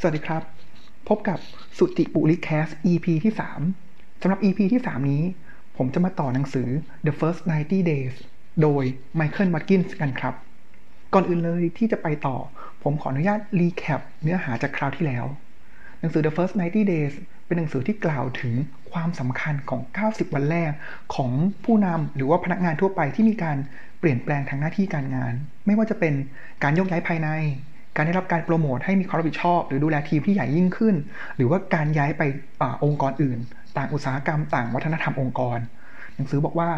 สวัสดีครับ พบกับสุติปุริแคส EP ที่ 3 สำหรับ EP ที่ 3 นี้ ผมจะมาต่อหนังสือ The First 90 Days โดย Michael Watkins กันครับ ก่อนอื่นเลยที่จะไปต่อ ผมขออนุญาตรีแคปเนื้อหาจากคราวที่แล้ว หนังสือ The First 90 Days เป็นหนังสือที่กล่าวถึงความสำคัญของ 90 วันแรกของผู้นำหรือว่าพนักงานทั่วไปที่มีการเปลี่ยนแปลงทางหน้าที่การงาน ไม่ว่าจะเป็นการยกย้ายภายใน การได้รับการโปรโมทให้มีความรับผิดชอบ หรือดูแลทีมที่ใหญ่ยิ่งขึ้น หรือว่าการย้ายไปอองค์กรอื่น ต่างอุตสาหกรรมต่างวัฒนธรรมองค์กร หนังสือบอกว่า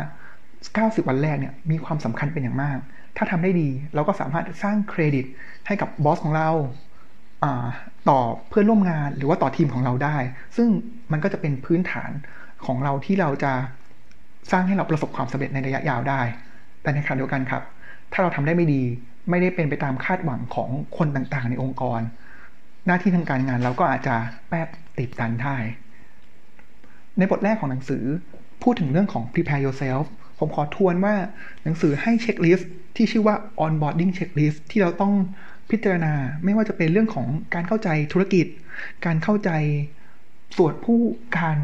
90 วันแรกเนี่ยมีความสำคัญเป็นอย่างมาก ถ้าทำได้ดีเราก็สามารถสร้างเครดิตให้กับบอสของเราต่อเพื่อนร่วมงานหรือว่าต่อทีมของเราได้ ซึ่งมันก็จะเป็นพื้นฐานของเราที่เราจะสร้างให้เราประสบความสำเร็จในระยะยาวได้ แต่ในขณะเดียวกันครับ ถ้าเราทำได้ไม่ดี ไม่ได้เป็นไปตามคาดหวังของคนต่างๆ ในองค์กร หน้าที่ทางการงานเราก็อาจจะแป๊บติดตันได้ ในบทแรกของหนังสือพูดถึงเรื่องของ prepare yourself ผมขอทวนว่าหนังสือให้เช็คลิสต์ที่ชื่อว่า onboarding checklist ที่เราต้องพิจารณาไม่ว่าจะเป็นเรื่องของการเข้าใจธุรกิจ การเข้าใจส่วนผู้การ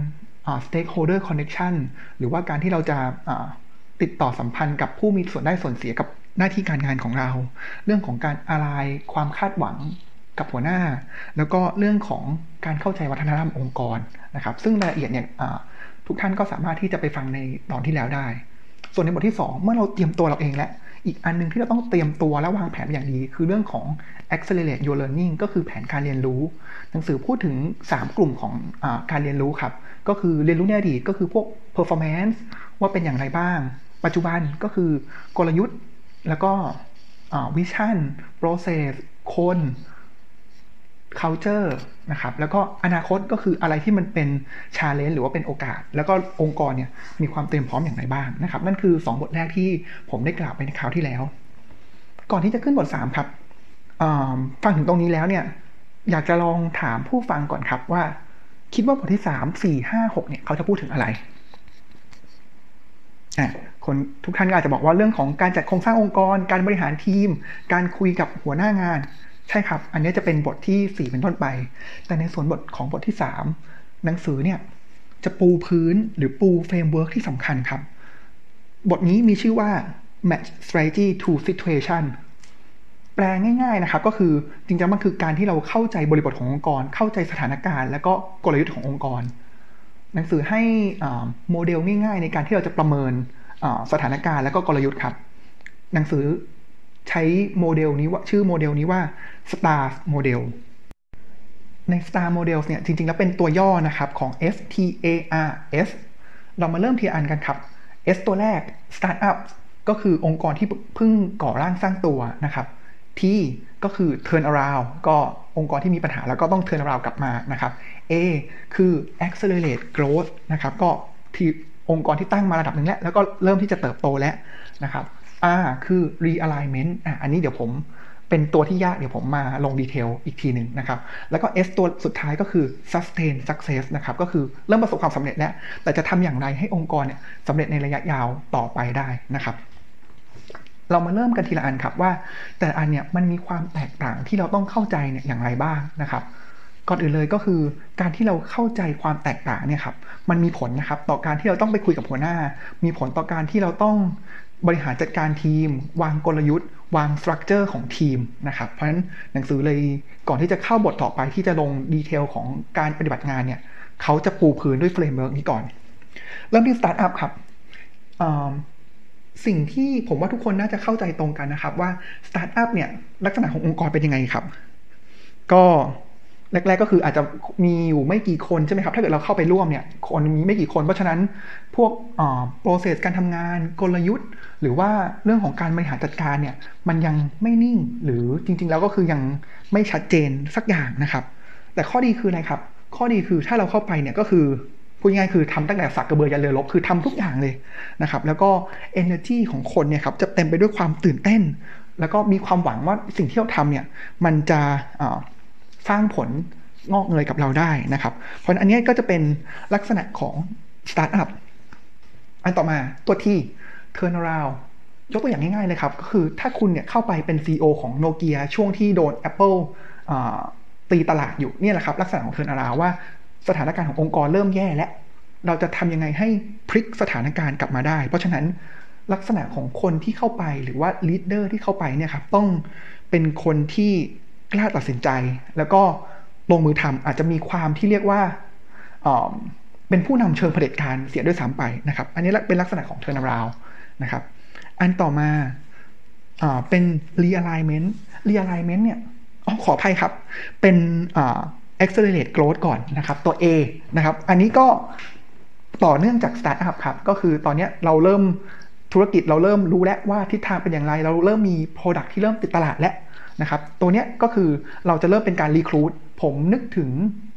stakeholder connection หรือว่าการที่เราจะติดต่อสัมพันธ์กับผู้มีส่วนได้ส่วนเสียกับ หน้าที่การงานของเรา เรื่องของการอะไรความคาดหวังกับหัวหน้า แล้วก็เรื่องของการเข้าใจวัฒนธรรมองค์กรนะครับ ซึ่งรายละเอียดเนี่ยทุกท่านก็สามารถที่จะไปฟังในตอนที่แล้วได้ ส่วนในบทที่ 2 เมื่อเราเตรียมตัวเราเองแล้วอีกอันนึงที่เราต้องเตรียมตัวและวางแผนอย่างดี คือเรื่องของ accelerate your learning ก็คือแผนการเรียนรู้ หนังสือพูดถึง 3 กลุ่มของอการเรียนรู้ครับ ก็คือเรียนรู้ในอดีตก็คือพวก performance ว่าเป็นอย่างไรบ้าง ปัจจุบันก็คือกลยุทธ์ แล้วก็ vision process คน culture นะครับ แล้วก็อนาคตก็คืออะไรที่มันเป็น challenge หรือว่าเป็นโอกาส แล้วก็องค์กรเนี่ยมีความเตรียมพร้อมอย่างไรบ้างนะครับ นั่นคือ 2 บทแรกที่ผมได้กล่าวไปในคราวที่แล้ว ก่อนที่จะขึ้นบท 3 ครับฟังถึงตรงนี้แล้วเนี่ย อยากจะลองถามผู้ฟังก่อนครับว่า คิดว่าบทที่ 3 4 5 6เนี่ยเขาจะพูดถึงอะไรอะ คนทุกท่านก็อาจจะบอกว่าเรื่องของการจัดโครงสร้างองค์กร การบริหารทีม การคุยกับหัวหน้างาน ใช่ครับ อันนี้จะเป็นบทที่ 4 เป็นต้นไป แต่ในส่วนบทของบทที่ 3 หนังสือเนี่ยจะปูพื้นหรือปู framework ที่สำคัญครับ บทนี้มีชื่อว่า match strategy to situation แปลง่ายๆนะครับ ก็คือจริงๆมันคือการที่เราเข้าใจบริบทขององค์กร เข้าใจสถานการณ์ และก็กลยุทธ์ขององค์กร หนังสือให้โมเดลง่ายๆ ในการที่เราจะประเมิน สถานการณ์และก็กลยุทธ์ครับ หนังสือใช้โมเดลนี้ว่าชื่อโมเดลนี้ว่า STARS Model ใน STAR Models เนี่ยจริง ๆ แล้วเป็นตัวย่อนะครับของ S T A R S เรามาเริ่มทีอันกันครับ S ตัวแรก Startup ก็คือองค์กรที่เพิ่งก่อร่างสร้างตัวนะครับ T ก็คือ turn around ก็องค์กรที่มีปัญหาแล้วก็ต้อง turn around กลับมานะครับ A คือ accelerate growth นะครับก็ที องค์กรที่ตั้งมาระดับหนึ่งแล้ว แล้วก็เริ่มที่จะเติบโตแล้วนะครับ R คือ realignment อะอันนี้เดี๋ยวผมเป็นตัวที่ยากเดี๋ยวผมมาลงดีเทลอีกทีหนึ่งนะครับ แล้วก็ S ตัวสุดท้ายก็คือ sustain success นะครับ ก็คือเริ่มประสบความสำเร็จแล้ว แต่จะทำอย่างไรให้องค์กรเนี่ยสำเร็จในระยะยาวต่อไปได้นะครับเรามาเริ่มกันทีละอันครับว่า แต่อันเนี่ยมันมีความแตกต่างที่เราต้องเข้าใจเนี่ยอย่างไรบ้างนะครับ ก่อนอื่นเลยก็คือการที่เราเข้าใจความแตกต่างเนี่ยครับมันมีผลนะครับต่อการที่เราต้องไปคุยกับหัวหน้า มีผลต่อการที่เราต้องบริหารจัดการทีม วางกลยุทธ์ วาง structure ของทีมนะครับเพราะฉะนั้นหนังสือเลยก่อนที่จะเข้าบทต่อไปที่จะลง detail ของการปฏิบัติงานเนี่ยเขาจะปูพื้นด้วย framework นี้ก่อน เริ่มที่สตาร์ทอัพครับสิ่งที่ผมว่าทุกคนน่าจะเข้าใจตรงกันนะครับว่าสตาร์ทอัพเนี่ยลักษณะขององค์กรเป็นยังไงครับ ก็ แรกๆก็คืออาจจะมีอยู่ไม่กี่คนใช่ไหมครับ ถ้าเกิดเราเข้าไปร่วมเนี่ยคนมีไม่กี่คน เพราะฉะนั้นพวกโปรเซสการทำงานกลยุทธ์ หรือว่าเรื่องของการบริหารจัดการเนี่ยมันยังไม่นิ่งหรือจริง ๆ แล้วก็คือยังไม่ชัดเจนสักอย่างนะครับ แต่ข้อดีคืออะไรครับ ข้อดีคือถ้าเราเข้าไปเนี่ยก็คือพูดง่ายๆคือทำตั้งแต่สักกระเบือยันเรือรบคือทำทุกอย่างเลยนะครับ แล้วก็ energy ของคนเนี่ยครับจะเต็มไปด้วยความตื่นเต้น แล้วก็มีความหวังว่าสิ่งที่เราทำเนี่ยมันจะ สร้างผลงอกเงยกับเราได้นะครับ เพราะอันนี้ก็จะเป็นลักษณะของสตาร์ทอัพอันต่อมาตัวที่ turn around ยกตัวอย่างง่ายๆเลยครับ ก็คือถ้าคุณเนี่ยเข้าไปเป็น CEO ของโนเกียช่วงที่โดน Apple ตีตลาดอยู่เนี่ยแหละครับ ลักษณะของ turnaround ว่าสถานการณ์ขององค์กรเริ่มแย่และ เราจะทำยังไงให้พลิกสถานการณ์กลับมาได้ เพราะฉะนั้นลักษณะของคนที่เข้าไปหรือว่า leader ที่เข้าไปเนี่ยครับต้องเป็นคนที่ กล้าตัดสินใจ แล้วก็ลงมือทำอาจจะมีความที่เรียกว่าเป็นผู้นำเชิงเผด็จการเสียด้วยซ้ำไปนะครับ อันนี้เป็นลักษณะของ turnaround นะครับ อันต่อมาเป็น realignment realignment เนี่ยอ๋อขออภัยครับ เป็น accelerate growth ก่อนนะครับ ตัว A นะครับ อันนี้ก็ต่อเนื่องจาก startup ครับ ก็คือตอนนี้เราเริ่มธุรกิจเราเริ่มรู้แล้วว่าทิศทางเป็นอย่างไร เราเริ่มมี product ที่เริ่มติดตลาดแล้ว นะครับ ตัวนี้ก็คือเราจะเริ่มเป็นการ recruit ผมนึกถึง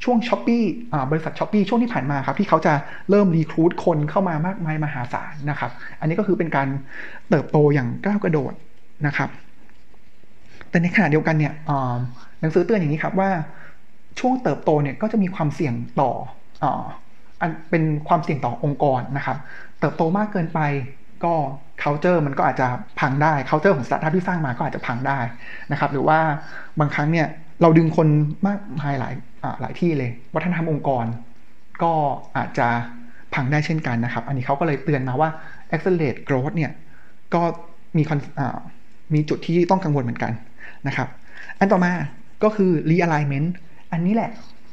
ช่วง Shopee บริษัท Shopee ช่วงที่ผ่านมาครับ ที่เขาจะเริ่ม recruit คนเข้ามามากมายมหาศาลนะครับ อันนี้ก็คือเป็นการเติบโตอย่างก้าวกระโดดนะครับ แต่ในขณะเดียวกันเนี่ยหนังสือเตือนอย่างนี้ครับว่าช่วงเติบโตเนี่ยก็จะมีความเสี่ยงต่ออันเป็นความเสี่ยงต่อองค์กรนะครับ เติบโตมากเกินไป ก็ culture มันก็อาจจะพังได้ culture ของสตาร์ทอัพที่สร้างมาก็อาจจะพังได้นะครับ หรือว่าบางครั้งเนี่ยเราดึงคนมากมายหลากหลายที่เลย วัฒนธรรมองค์กร ก็อาจจะพังได้เช่นกันนะครับ อันนี้เขาก็เลยเตือนมาว่า accelerate growth เนี่ยก็มีมีจุดที่ต้องกังวลเหมือนกันนะครับ อันต่อมาก็คือ realignment อันนี้แหละ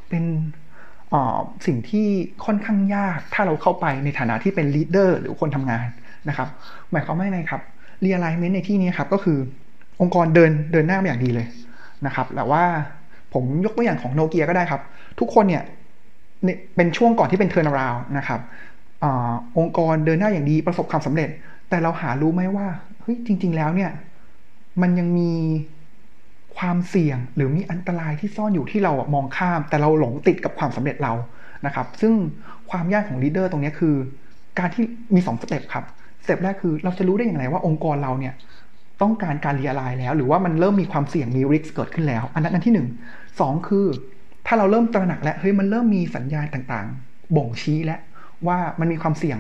เป็นสิ่งที่ค่อนข้างยากถ้าเราเข้าไปในฐานะที่เป็น leader หรือคนทำงาน นะครับ หมายความว่าไงครับ realignment ในที่นี้ครับก็คือองค์กรเดินเดินหน้ามาอย่างดีเลยนะครับแต่ว่าผมยกตัวอย่างของโนเกียก็ได้ครับ ทุกคนเนี่ยเป็นช่วงก่อนที่เป็น turn around นะครับอองค์กรเดินหน้าอย่างดีประสบความสำเร็จ แต่เราหารู้ไหมว่าเฮ้ยจริง ๆ แล้วเนี่ยมันยังมีความเสี่ยงหรือมีอันตรายที่ซ่อนอยู่ที่เรามองข้าม แต่เราหลงติดกับความสำเร็จเรานะครับ ซึ่งความยากของ leader ตรงนี้คือ การที่มี2 step ครับ step แรกคือเราจะรู้ได้อย่างไรว่าองค์กรเราเนี่ยต้องการการรียลายแล้ว หรือว่ามันเริ่มมีความเสี่ยงมี risk เกิดขึ้นแล้ว อันนั้นอันที่หนึ่งสองคือ ถ้าเราเริ่มตระหนักแล้วเฮ้ยมันเริ่มมีสัญญาณต่างๆ บ่งชี้แล้วว่ามันมีความเสี่ยง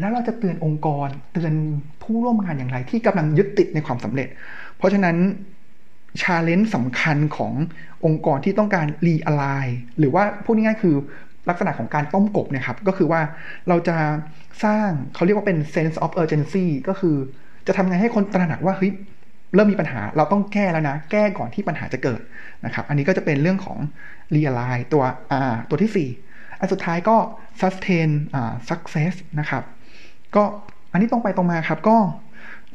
แล้วเราจะเตือนองค์กร เตือนผู้ร่วมงานอย่างไร ที่กำลังยึดติดในความสำเร็จ เพราะฉะนั้นชาเลนจ์สำคัญขององค์กรที่ต้องการรีอไลหรือว่าพูดง่ายๆคือ ลักษณะของการต้มกบเนี่ยครับก็คือว่าเราจะสร้างเขาเรียกว่าเป็น sense of urgency ก็คือจะทำไงให้คนตระหนักว่าเฮ้ยเริ่มมีปัญหาเราต้องแก้แล้วนะ แก้ก่อนที่ปัญหาจะเกิดนะครับอันนี้ก็จะเป็นเรื่องของ realize ตัว R ตัวที่ 4 อันสุดท้ายก็ sustain success นะครับก็อันนี้ตรงไปตรงมาครับก็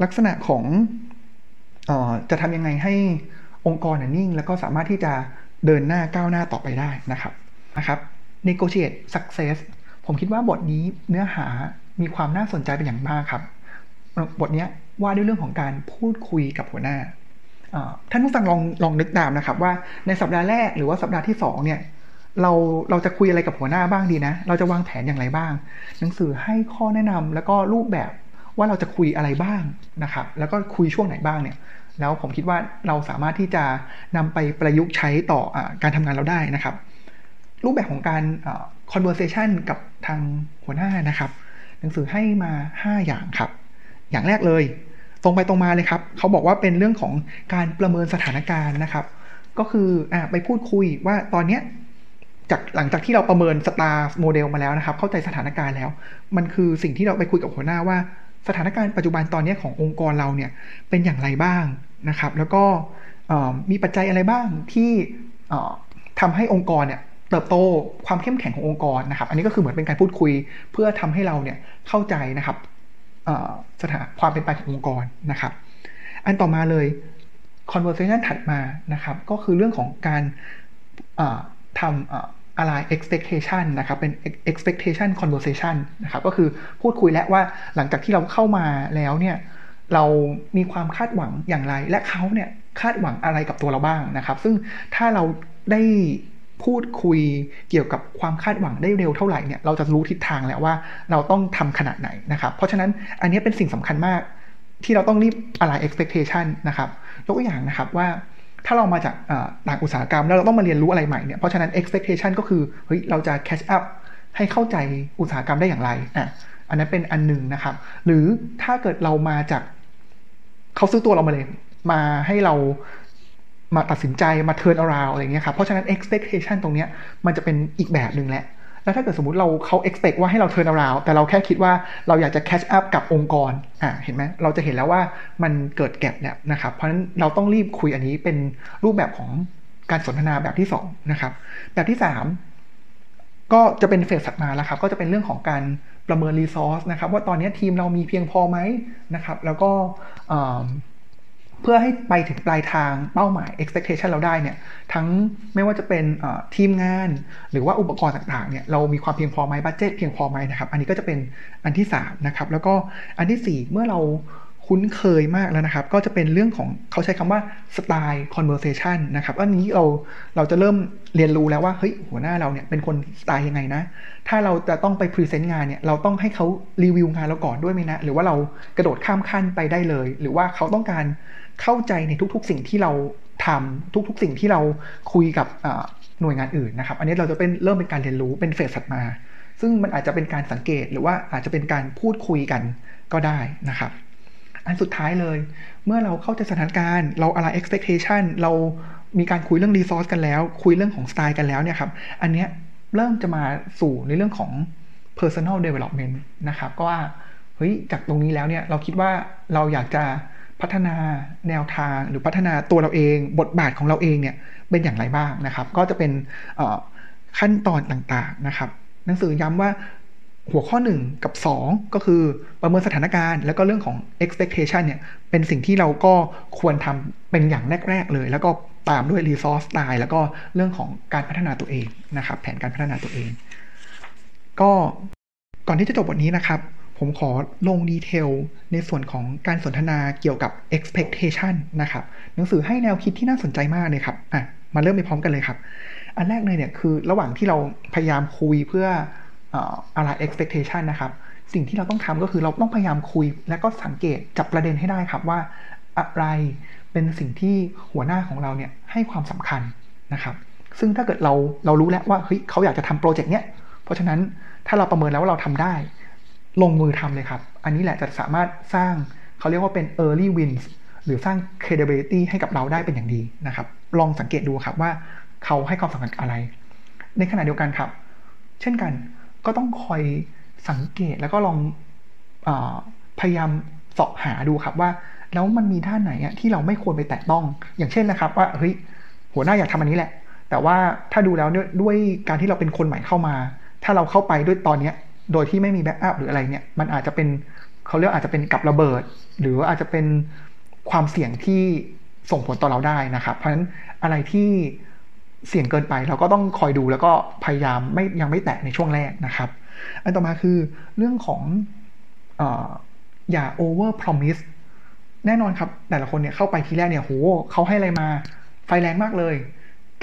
ลักษณะของออจะทำยังไงให้องค์กรนิ่ง แล้วก็สามารถที่จะเดินหน้าก้าวหน้าต่อไปได้นะครับนะครับ negotiate success ผมคิดว่าบทนี้เนื้อหามีความน่าสนใจเป็นอย่างมากครับ บทนี้ว่าด้วยเรื่องของการพูดคุยกับหัวหน้า ท่านผู้ฟังลองลองนึกตามนะครับว่าในสัปดาห์แรกหรือว่าสัปดาห์ที่สองเนี่ยเราเราจะคุยอะไรกับหัวหน้าบ้างดีนะ เราจะวางแผนอย่างไรบ้าง หนังสือให้ข้อแนะนำแล้วก็รูปแบบว่าเราจะคุยอะไรบ้างนะครับ แล้วก็คุยช่วงไหนบ้างเนี่ย แล้วผมคิดว่าเราสามารถที่จะนำไปประยุกต์ใช้ต่ออการทำงานเราได้นะครับ รูปแบบของการ conversation กับทางหัวหน้านะครับ หนังสือให้มา 5 อย่างครับ อย่างแรกเลย ตรงไปตรงมาเลยครับ เขาบอกว่าเป็นเรื่องของการประเมินสถานการณ์นะครับ ก็คืออไปพูดคุยว่าตอนเนี้ยจากหลังจากที่เราประเมินสตาร์โมเดลมาแล้วนะครับ เข้าใจสถานการณ์แล้ว มันคือสิ่งที่เราไปคุยกับหัวหน้าว่า สถานการณ์ปัจจุบันตอนนี้ขององค์กรเราเนี่ยเป็นอย่างไรบ้างนะครับ แล้วก็มีปัจจัยอะไรบ้างที่ทำให้องค์กรเนี่ย เติบโตความเข้มแข็งขององค์กรนะครับ อันนี้ก็คือเหมือนเป็นการพูดคุยเพื่อทำให้เราเนี่ยเข้าใจนะครับสถานความเป็นไปขององค์กรนะครับ อันต่อมาเลย conversation ถัดมานะครับ ก็คือเรื่องของการทำอะไร expectation นะครับ เป็น expectation conversation นะครับ ก็คือพูดคุยแล้วว่าหลังจากที่เราเข้ามาแล้วเนี่ยเรามีความคาดหวังอย่างไร และเขาเนี่ยคาดหวังอะไรกับตัวเราบ้างนะครับ ซึ่งถ้าเราได้ พูดคุยเกี่ยวกับความคาดหวังได้เร็วเท่าไหร่เนี่ยเราจะรู้ทิศทางแล้วว่าเราต้องทำขนาดไหนนะครับ เพราะฉะนั้นอันนี้เป็นสิ่งสำคัญมาก ที่เราต้องรีบอะไร expectation นะครับยกตัวอย่างนะครับว่าถ้าเรามาจากต่างอุตสาหกรรมแล้วเราต้องมาเรียนรู้อะไรใหม่เนี่ยเพราะฉะนั้น expectation ก็คือเฮ้ยเราจะ catch up ให้เข้าใจอุตสาหกรรมได้อย่างไรอะอันนั้นเป็นอันหนึ่งนะครับ หรือถ้าเกิดเรามาจากเขาซื้อตัวเรามาเลยมาให้เรา มาตัดสินใจมา turn around อะไรเงี้ยครับเพราะฉะนั้น expectation ตรงเนี้ยมันจะเป็นอีกแบบหนึ่งแหละ แล้วถ้าเกิดสมมติเราเขา expect ว่าให้เรา turn around แต่เราแค่คิดว่าเราอยากจะ catch up กับองค์กรอ่าเห็นไหมเราจะเห็นแล้วว่ามันเกิดแกลบเนี่ยนะครับเพราะฉะนั้นเราต้องรีบคุยอันนี้เป็นรูปแบบของการสนทนาแบบที่2นะครับแบบที่ 3 ก็จะเป็นเฟสถัดมาแล้วครับ ก็จะเป็นเรื่องของการประเมินรีซอสนะครับว่าตอนนี้ทีมเรามีเพียงพอไหมนะครับ แล้วก็ เพื่อให้ไปถึงปลายทางเป้าหมาย expectation เราได้เนี่ยทั้งไม่ว่าจะเป็นทีมงาน หรือว่าอุปกรณ์ต่างๆเนี่ยเรามีความเพียงพอไหมบัตเจตเพียงพอไหมนะครับอันนี้ก็จะเป็นอันที่3นะครับแล้วก็อันที่ 4 เมื่อเราคุ้นเคยมากแล้วนะครับ ก็จะเป็นเรื่องของเขาใช้คำว่าสไตล์ conversation นะครับอันนี้เราเราจะเริ่มเรียนรู้แล้วว่าเฮ้ยหัวหน้าเราเนี่ยเป็นคนสไตล์ยังไงนะ ถ้าเราจะต้องไปพรีเซนต์งานเนี่ยเราต้องให้เขารีวิวงานเราก่อนด้วยไหมนะ หรือว่าเรากระโดดข้ามขั้นไปได้เลย หรือว่าเขาต้องการ เข้าใจในทุกๆ สิ่งที่เราทำทุกๆ สิ่งที่เราคุยกับหน่วยงานอื่นนะครับ อันนี้เราจะเป็นเริ่มเป็นการเรียนรู้เป็นเฟสถัดมา ซึ่งมันอาจจะเป็นการสังเกตหรือว่าอาจจะเป็นการพูดคุยกันก็ได้นะครับ อันสุดท้ายเลย เมื่อเราเข้าใจสถานการณ์เราอะไร expectation เรามีการคุยเรื่อง resource กันแล้ว คุยเรื่องของสไตล์กันแล้วเนี่ยครับ อันเนี้ยเริ่มจะมาสู่ในเรื่องของ personal development นะครับ ก็ว่าเฮ้ยจากตรงนี้แล้วเนี่ยเราคิดว่าเราอยากจะ พัฒนาแนวทางหรือพัฒนาตัวเราเอง บทบาทของเราเองเนี่ยเป็นอย่างไรบ้างนะครับ ก็จะเป็นขั้นตอนต่างๆนะครับ หนังสือย้ำว่าหัวข้อ 1 กับ 2 ก็คือประเมินสถานการณ์ แล้วก็เรื่องของ expectation เนี่ยเป็นสิ่งที่เราก็ควรทำเป็นอย่างแรก ๆ เลย แล้วก็ตามด้วย resource style แล้วก็เรื่องของการพัฒนาตัวเองนะครับ แผนการพัฒนาตัวเอง ก็ก่อนที่จะจบบทนี้นะครับ ผมขอลงดีเทลในส่วนของการสนทนาเกี่ยวกับ expectation นะครับ หนังสือให้แนวคิดที่น่าสนใจมากเลยครับอะมาเริ่มไปพร้อมกันเลยครับ อันแรกเลยเนี่ยคือระหว่างที่เราพยายามคุยเพื่ออะไร expectation นะครับ สิ่งที่เราต้องทำก็คือเราต้องพยายามคุย และก็สังเกตจับประเด็นให้ได้ครับว่าอะไรเป็นสิ่งที่หัวหน้าของเราเนี่ยให้ความสำคัญนะครับ ซึ่งถ้าเกิดเราเรารู้แล้วว่าเฮ้ยเขาอยากจะทำโปรเจกต์เนี้ย เพราะฉะนั้นถ้าเราประเมินแล้วว่าเราทำได้ ลงมือทำเลยครับ อันนี้แหละจะสามารถสร้างเขาเรียกว่าเป็น early wins หรือสร้าง credibility ให้กับเราได้เป็นอย่างดีนะครับ ลองสังเกตดูครับว่าเขาให้ความสำคัญอะไร ในขณะเดียวกันครับ เช่นกันก็ต้องคอยสังเกตแล้วก็ลองอพยายามสอบหาดูครับว่า แล้วมันมีด้านไหนที่เราไม่ควรไปแตะต้อง อย่างเช่นนะครับ ว่าเฮ้ยหัวหน้าอยากทำอันนี้แหละ แต่ว่าถ้าดูแล้วด้วยการที่เราเป็นคนใหม่เข้ามา ถ้าเราเข้าไปด้วยตอนเนี้ย โดยที่ไม่มีแบ็กอัพหรืออะไรเนี่ยมันอาจจะเป็นเขาเรียกอาจจะเป็นกับระเบิด หรืออาจจะเป็นความเสี่ยงที่ส่งผลต่อเราได้นะครับ เพราะฉะนั้นอะไรที่เสี่ยงเกินไปเราก็ต้องคอยดูแล้วก็พยายามไม่ยังไม่แตะในช่วงแรกนะครับ อันต่อมาคือเรื่องของออย่า over promise แน่นอนครับ แต่ละคนเนี่ยเข้าไปทีแรกเนี่ยโหเขาให้อะไรมาไฟแรงมากเลย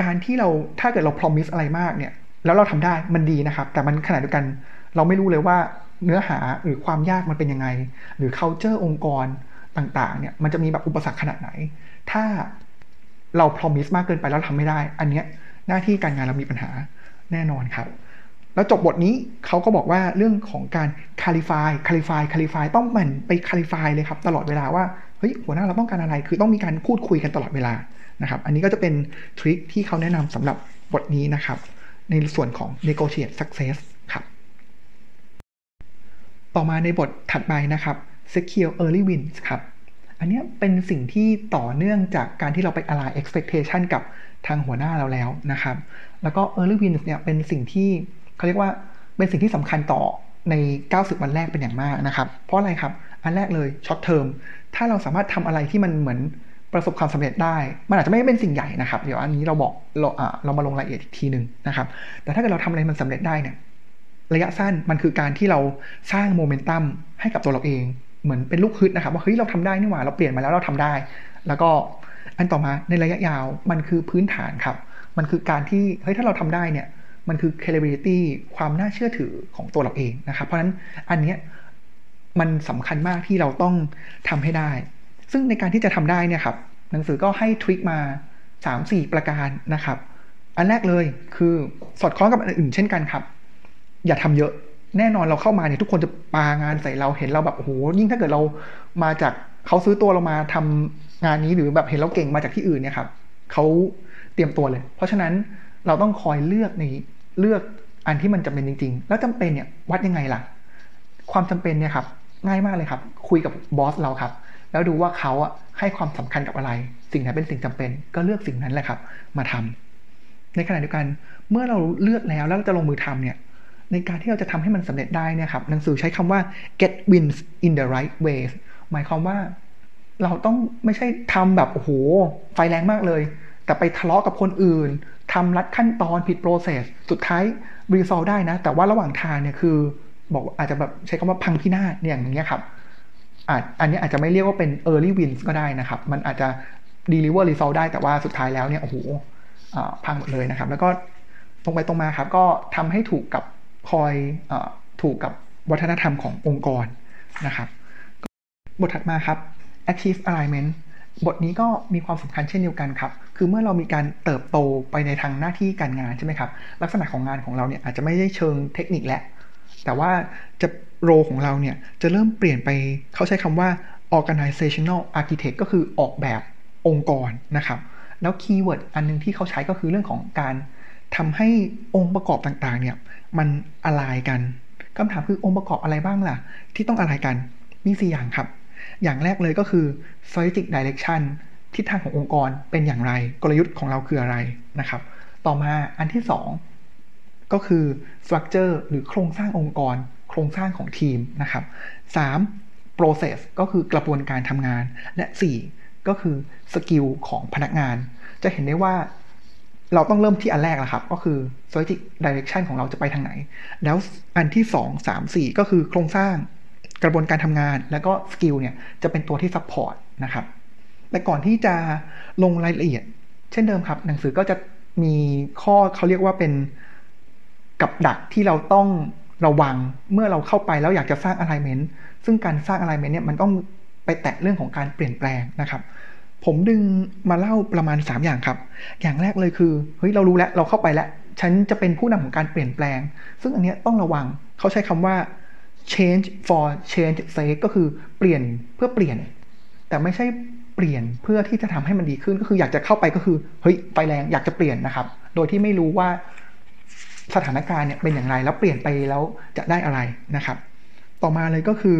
การที่เราถ้าเกิดเรา promise อะไรมากเนี่ย แล้วเราทำได้มันดีนะครับ แต่มันขณะเดียวกัน เราไม่รู้เลยว่าเนื้อหาหรือความยากมันเป็นยังไง หรือ culture องค์กรต่างๆเนี่ยมันจะมีแบบอุปสรรคขนาดไหน ถ้าเรา promise มากเกินไปแล้วทำไม่ได้ อันเนี้ยหน้าที่การงานเรามีปัญหาแน่นอนครับ แล้วจบบทนี้เขาก็บอกว่าเรื่องของการ clarify clarify clarify ต้องมันไป clarify เลยครับ ตลอดเวลาว่าเฮ้ยหัวหน้าเราต้องการอะไร คือต้องมีการพูดคุยกันตลอดเวลานะครับ อันนี้ก็จะเป็นทริคที่เขาแนะนำสำหรับบทนี้นะครับ ในส่วนของ negotiate success ต่อมาในบทถัดไปนะครับ secure early wins ครับ อันนี้เป็นสิ่งที่ต่อเนื่องจากการที่เราไป align expectation กับทางหัวหน้าเราแล้วนะครับ แล้วก็ early wins เนี่ยเป็นสิ่งที่เขาเรียกว่าเป็นสิ่งที่สำคัญต่อใน 90 วันแรกเป็นอย่างมากนะครับ เพราะอะไรครับ อันแรกเลย short term ถ้าเราสามารถทำอะไรที่มันเหมือนประสบความสำเร็จได้ มันอาจจะไม่เป็นสิ่งใหญ่นะครับ เดี๋ยวอันนี้เราบอกเราเรามาลงรายละเอียดอีกทีหนึ่งนะครับ แต่ถ้าเกิดเราทำอะไรมันสำเร็จได้เนี่ย ระยะสั้นมันคือการที่เราสร้างโมเมนตัมให้กับตัวเราเอง เหมือนเป็นลูกฮึดนะครับว่าเฮ้ยเราทำได้นี่หว่าเราเปลี่ยนมาแล้วเราทำได้ แล้วก็อันต่อมาในระยะยาวมันคือพื้นฐานครับ มันคือการที่เฮ้ยถ้าเราทำได้เนี่ยมันคือ credibility ความน่าเชื่อถือของตัวเราเองนะครับ เพราะฉะนั้นอันเนี้ยมันสำคัญมากที่เราต้องทำให้ได้ ซึ่งในการที่จะทำได้เนี่ยครับหนังสือก็ให้ทริคมา 3-4 ประการนะครับ อันแรกเลยคือสอดคล้องกับอันอื่นเช่นกันครับ อย่าทำเยอะ แน่นอนเราเข้ามาเนี่ยทุกคนจะปางานใส่เราเห็นเราแบบโอ้โหยิ่งถ้าเกิดเรามาจากเขาซื้อตัวเรามาทำงานนี้หรือแบบเห็นเราเก่งมาจากที่อื่นเนี่ยครับเขาเตรียมตัวเลย เพราะฉะนั้นเราต้องคอยเลือกในเลือกอันที่มันจำเป็นจริง ๆ แล้วจำเป็นเนี่ยวัดยังไงล่ะ ความจำเป็นเนี่ยครับง่ายมากเลยครับ คุยกับบอสเราครับ แล้วดูว่าเขาอะให้ความสำคัญกับอะไร สิ่งไหนเป็นสิ่งจำเป็น ก็เลือกสิ่งนั้นแหละครับ มาทำในขณะเดียวกันเมื่อเราเลือกแล้วแล้วจะลงมือทำเนี่ย ในการที่เราจะทำให้มันสำเร็จได้เนี่ยครับหนังสือใช้คำว่า get wins in the right ways หมายความว่าเราต้องไม่ใช่ทำแบบโอ้โหไฟแรงมากเลย แต่ไปทะเลาะกับคนอื่นทำรัดขั้นตอนผิดโปรเซสสุดท้ายรีซอลได้นะ แต่ว่าระหว่างทางเนี่ยคือ บอกอาจจะแบบใช้คำว่าพังพินาศเนี่ยอย่างเงี้ยครับอาจอันนี้อาจจะไม่เรียกว่าเป็น early wins ก็ได้นะครับ มันอาจจะ deliver result ได้แต่ว่าสุดท้ายแล้วเนี่ยโอ้โหพังหมดเลยนะครับ แล้วก็ตรงไปตรงมาครับ ก็ทำให้ถูกกับ คอยอถูกกับวัฒนธรรมขององค์กรนะครับบทถัดมาครับ achieve alignment บทนี้ก็มีความสำคัญเช่นเดียวกันครับ คือเมื่อเรามีการเติบโตไปในทางหน้าที่การงานใช่ไหมครับ ลักษณะของงานของเราเนี่ยอาจจะไม่ได้เชิงเทคนิคแล้ว แต่ว่าจะโรของเราเนี่ยจะเริ่มเปลี่ยนไป เขาใช้คำว่า organizational architect ก็คือออกแบบองค์กรนะครับ แล้ว keyword อันนึงที่เขาใช้ก็คือเรื่องของการทำให้องค์ประกอบต่างๆเนี่ย มันอะไรกันคำถามคือองค์ประกอบอะไรบ้างล่ะ ที่ต้องอะไรกัน มี 4 อย่างครับ อย่างแรกเลยก็คือ strategic direction ทิศทางขององค์กรเป็นอย่างไร กลยุทธ์ของเราคืออะไรนะครับ ต่อมาอันที่ 2 ก็คือ structure หรือโครงสร้างองค์กร โครงสร้างของทีมนะครับ 3. process ก็คือกระบวนการทำงาน และ 4 ก็คือ skill ของพนักงาน จะเห็นได้ว่า เราต้องเริ่มที่อันแรกละครับ ก็คือ strategic direction ของเราจะไปทางไหน แล้วอันที่ 2 3 4 ก็คือโครงสร้างกระบวนการทำงาน แล้วก็ skill เนี่ยจะเป็นตัวที่ support นะครับ แต่ก่อนที่จะลงรายละเอียด เช่นเดิมครับ หนังสือก็จะมีข้อเขาเรียกว่าเป็นกับดักที่เราต้องระวังเมื่อเราเข้าไปแล้วอยากจะสร้าง alignment ซึ่งการสร้าง alignment เนี่ยมันต้องไปแตะเรื่องของการเปลี่ยนแปลงนะครับ ผมดึงมาเล่าประมาณ 3 อย่างครับ อย่างแรกเลยคือเฮ้ยเรารู้แล้วเราเข้าไปแล้ว ฉันจะเป็นผู้นำของการเปลี่ยนแปลง ซึ่งอันนี้ต้องระวังเขาใช้คำว่า change for change sake ก็คือเปลี่ยนเพื่อเปลี่ยน แต่ไม่ใช่เปลี่ยนเพื่อที่จะทำให้มันดีขึ้นก็คืออยากจะเข้าไปก็คือเฮ้ยไฟแรงอยากจะเปลี่ยนนะครับ โดยที่ไม่รู้ว่าสถานการณ์เนี่ยเป็นอย่างไรแล้วเปลี่ยนไปแล้วจะได้อะไรนะครับ ต่อมาเลยก็คือ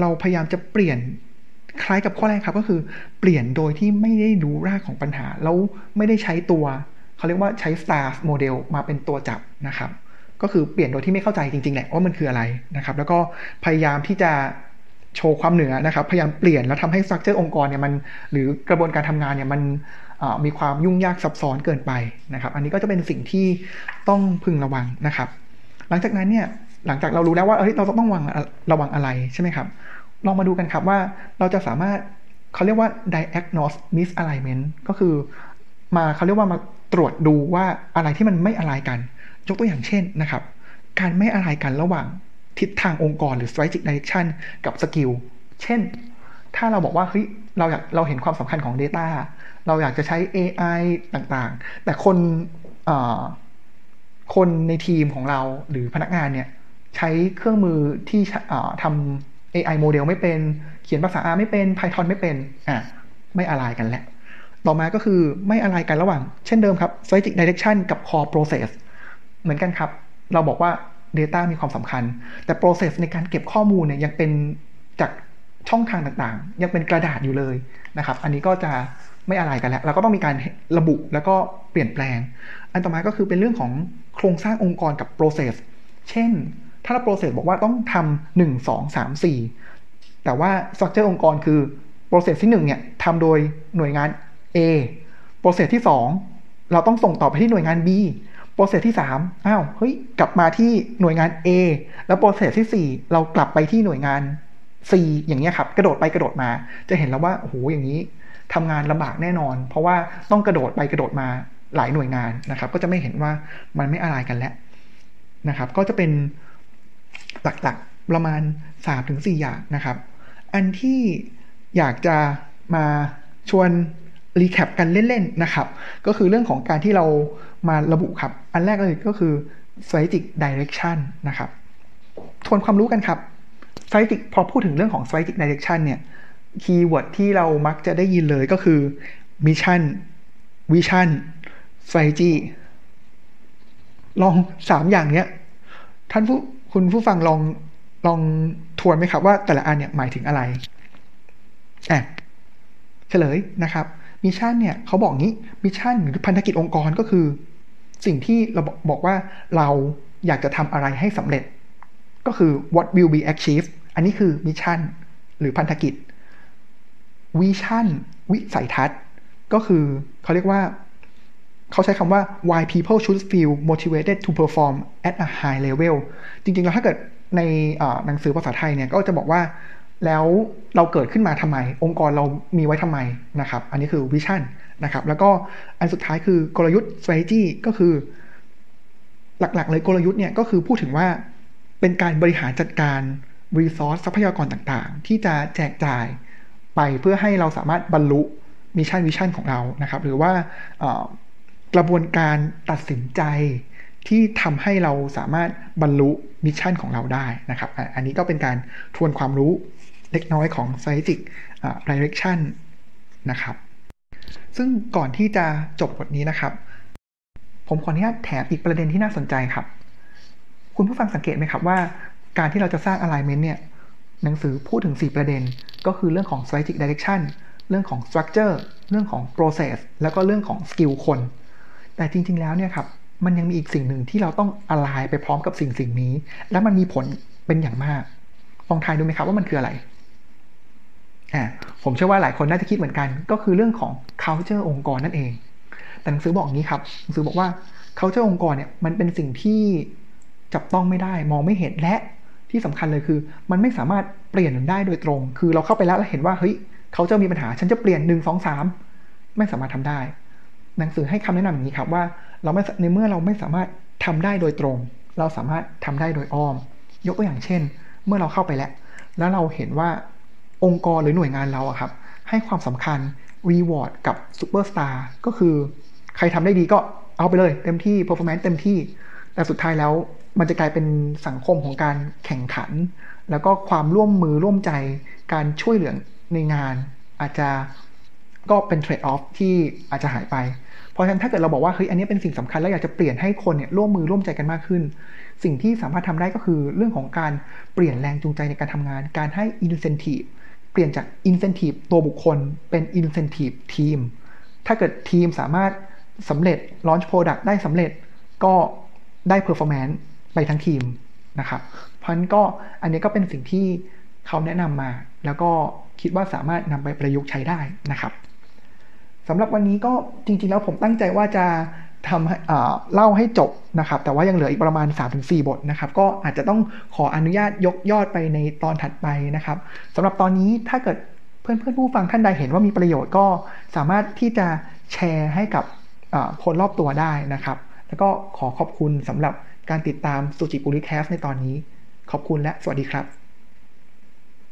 เราพยายามจะเปลี่ยน คล้ายกับข้อแรกครับก็คือเปลี่ยนโดยที่ไม่ได้รู้รากของปัญหา แล้วไม่ได้ใช้ตัวเขาเรียกว่าใช้ star model มาเป็นตัวจับนะครับ ก็คือเปลี่ยนโดยที่ไม่เข้าใจจริงๆแหละว่ามันคืออะไรนะครับ แล้วก็พยายามที่จะโชว์ความเหนือนะครับ พยายามเปลี่ยนแล้วทำให้สตรัคเจอร์องค์กรเนี่ยมันหรือกระบวนการทำงานเนี่ยมันมีความยุ่งยากซับซ้อนเกินไปนะครับ อันนี้ก็จะเป็นสิ่งที่ต้องพึงระวังนะครับ หลังจากนั้นเนี่ยหลังจากเรารู้แล้วว่าเฮ้ยเราต้องระวังระวังอะไรใช่ไหมครับ ลองมาดูกันครับว่าเราจะสามารถเขาเรียกว่า diagnose misalignment ก็คือมาเขาเรียกว่ามาตรวจดูว่าอะไรที่มันไม่อะไรกัน ยกตัวอย่างเช่นนะครับ การไม่อะไรกันระหว่างทิศทางองค์กรหรือ strategic direction กับสกิลเช่น ถ้าเราบอกว่าเฮ้ยเราอยากเราเห็นความสำคัญของ Data เราอยากจะใช้ AI ต่างๆ แต่คนคนในทีมของเราหรือพนักงานเนี่ยใช้เครื่องมือที่ทำ AI โมเดลไม่เป็น เขียนภาษา R ไม่เป็น Python ไม่เป็น อะ ไม่อะไรกันแหละ ต่อมาก็คือไม่อะไรกันระหว่าง เช่นเดิมครับ strategic direction กับ core process เหมือนกันครับ เราบอกว่า Data มีความสำคัญ แต่ process ในการเก็บข้อมูลเนี่ยยังเป็นจากช่องทางต่างๆ ยังเป็นกระดาษอยู่เลยนะครับ อันนี้ก็จะไม่อะไรกันแล้ว เราก็ต้องมีการระบุแล้วก็เปลี่ยนแปลง อันต่อมาก็คือเป็นเรื่องของโครงสร้างองค์กรกับ process เช่น ถ้าเรา process บอกว่าต้องทำหนึ่งสองสามสี่แต่ว่า structure องค์กรคือ process ที่หนึ่งเนี่ยทำโดยหน่วยงาน A process ที่สองเราต้องส่งต่อไปที่หน่วยงาน B โปรเซสที่3อ้าว เฮ้ย กลับมาที่หน่วยงาน A แล้วโปรเซสที่ 4 เรากลับไปที่หน่วยงาน C อย่างเงี้ยครับ กระโดดไปกระโดดมา จะเห็นแล้วว่า โอ้โห อย่างนี้ทำงานลำบากแน่นอน เพราะว่าต้องกระโดดไปกระโดดมาหลายหน่วยงานนะครับ ก็จะไม่เห็นว่ามันไม่อะไรกันแล้วนะครับ ก็จะเป็น หลักๆประมาณ 3-4 อย่างนะครับ อันที่อยากจะมาชวน recap กันเล่นๆนะครับ ก็คือเรื่องของการที่เรามาระบุครับ อันแรกเลยก็คือ strategic direction นะครับ ทวนความรู้กันครับ strategic พอพูดถึงเรื่องของ strategic direction เนี่ย keyword ที่เรามักจะได้ยินเลยก็คือ mission vision strategy ลองสามอย่างเนี้ย ท่านผู้ คุณผู้ฟังลองลองทวนไหมครับว่าแต่ละอันเนี่ยหมายถึงอะไรอะเฉลยนะครับ mission เนี่ยเขาบอกงี้ mission หรือพันธกิจองค์กรก็คือ สิ่งที่เราบอกว่าเราอยากจะทำอะไรให้สำเร็จ ก็คือ what will be achieved อันนี้คือ mission หรือพันธกิจวิชั่นวิสัยทัศน์ ก็คือเขาเรียกว่า เขาใช้คำว่า why people should feel motivated to perform at a high level จริงๆ แล้วถ้าเกิดในหนังสือภาษาไทยเนี่ยก็จะบอกว่าแล้วเราเกิดขึ้นมาทำไม องค์กรเรามีไว้ทำไมนะครับ อันนี้คือวิชั่นนะครับ แล้วก็อันสุดท้ายคือกลยุทธ์ strategy ก็คือ หลักๆ เลยกลยุทธ์เนี่ยก็คือพูดถึงว่าเป็นการบริหารจัดการresource ทรัพยากรต่างๆ ที่จะแจกจ่ายไปเพื่อให้เราสามารถบรรลุ mission vision ของเรานะครับ หรือว่า กระบวนการตัดสินใจที่ทำให้เราสามารถบรรลุ mission ของเราได้นะครับ อันนี้ก็เป็นการทวนความรู้เล็กน้อยของ strategic direction นะครับ ซึ่งก่อนที่จะจบบทนี้นะครับ ผมขออนุญาตแถมอีกประเด็นที่น่าสนใจครับ คุณผู้ฟังสังเกตไหมครับว่า การที่เราจะสร้าง alignment เนี่ย หนังสือพูดถึง 4 ประเด็น ก็คือเรื่องของ strategic direction เรื่องของ structure เรื่องของ process แล้วก็เรื่องของ skill คน แต่จริง ๆ แล้วเนี่ยครับมันยังมีอีกสิ่งหนึ่งที่เราต้อง align ไปพร้อมกับสิ่งสิ่งนี้ และมันมีผลเป็นอย่างมากลองทายดูไหมครับว่ามันคืออะไรอ่าผมเชื่อว่าหลายคนน่าจะคิดเหมือนกัน ก็คือเรื่องของ culture องค์กรนั่นเอง แต่หนังสือบอกงี้ครับหนังสือบอกว่า culture องค์กรเนี่ยมันเป็นสิ่งที่จับต้องไม่ได้มองไม่เห็นและที่สำคัญเลยคือ มันไม่สามารถเปลี่ยนได้โดยตรง คือเราเข้าไปแล้วเราเห็นว่าเฮ้ยเขาจะมีปัญหาฉันจะเปลี่ยนหนึ่งสองสามไม่สามารถทำได้ หนังสือให้คำแนะนำอย่างนี้ครับว่าเราไม่ในเมื่อเราไม่สามารถทำได้โดยตรง เราสามารถทำได้โดยอ้อม ยกตัวอย่างเช่น เมื่อเราเข้าไปแล้ว แล้วเราเห็นว่าองค์กรหรือหน่วยงานเราอะครับ ให้ความสำคัญ reward กับซูเปอร์สตาร์ก็คือใครทำได้ดีก็เอาไปเลยเต็มที่ performance เต็มที่ แต่สุดท้ายแล้วมันจะกลายเป็นสังคมของการแข่งขัน แล้วก็ความร่วมมือร่วมใจการช่วยเหลือในงาน อาจจะก็เป็น trade-off ที่อาจจะหายไป เพราะฉะนั้นถ้าเกิดเราบอกว่าเฮ้ยอันนี้เป็นสิ่งสำคัญแล้วอยากจะเปลี่ยนให้คนเนี่ยร่วมมือร่วมใจกันมากขึ้น สิ่งที่สามารถทำได้ก็คือเรื่องของการเปลี่ยนแรงจูงใจในการทำงาน การให้ incentive เปลี่ยนจาก incentive ตัวบุคคลเป็น incentive ทีม ถ้าเกิดทีมสามารถสำเร็จ launch product ได้สำเร็จก็ได้ performance ไปทั้งทีมนะครับ เพราะฉะนั้นก็อันนี้ก็เป็นสิ่งที่เขาแนะนำมา แล้วก็คิดว่าสามารถนำไปประยุกต์ใช้ได้นะครับ สำหรับวันนี้ก็จริง ๆ แล้วผมตั้งใจว่าจะทำเล่าให้จบนะครับ แต่ว่ายังเหลืออีกประมาณ 3-4 บทนะครับ ก็อาจจะต้องขออนุญาตยกยอดไปในตอนถัดไปนะครับสำหรับตอนนี้ถ้าเกิดเพื่อนเพื่อนผู้ฟังท่านใดเห็นว่ามีประโยชน์ก็สามารถที่จะแชร์ให้กับคนรอบตัวได้นะครับ แล้วก็ขอขอบคุณสำหรับการติดตามสุจิปุริแคสในตอนนี้ ขอบคุณและสวัสดีครับ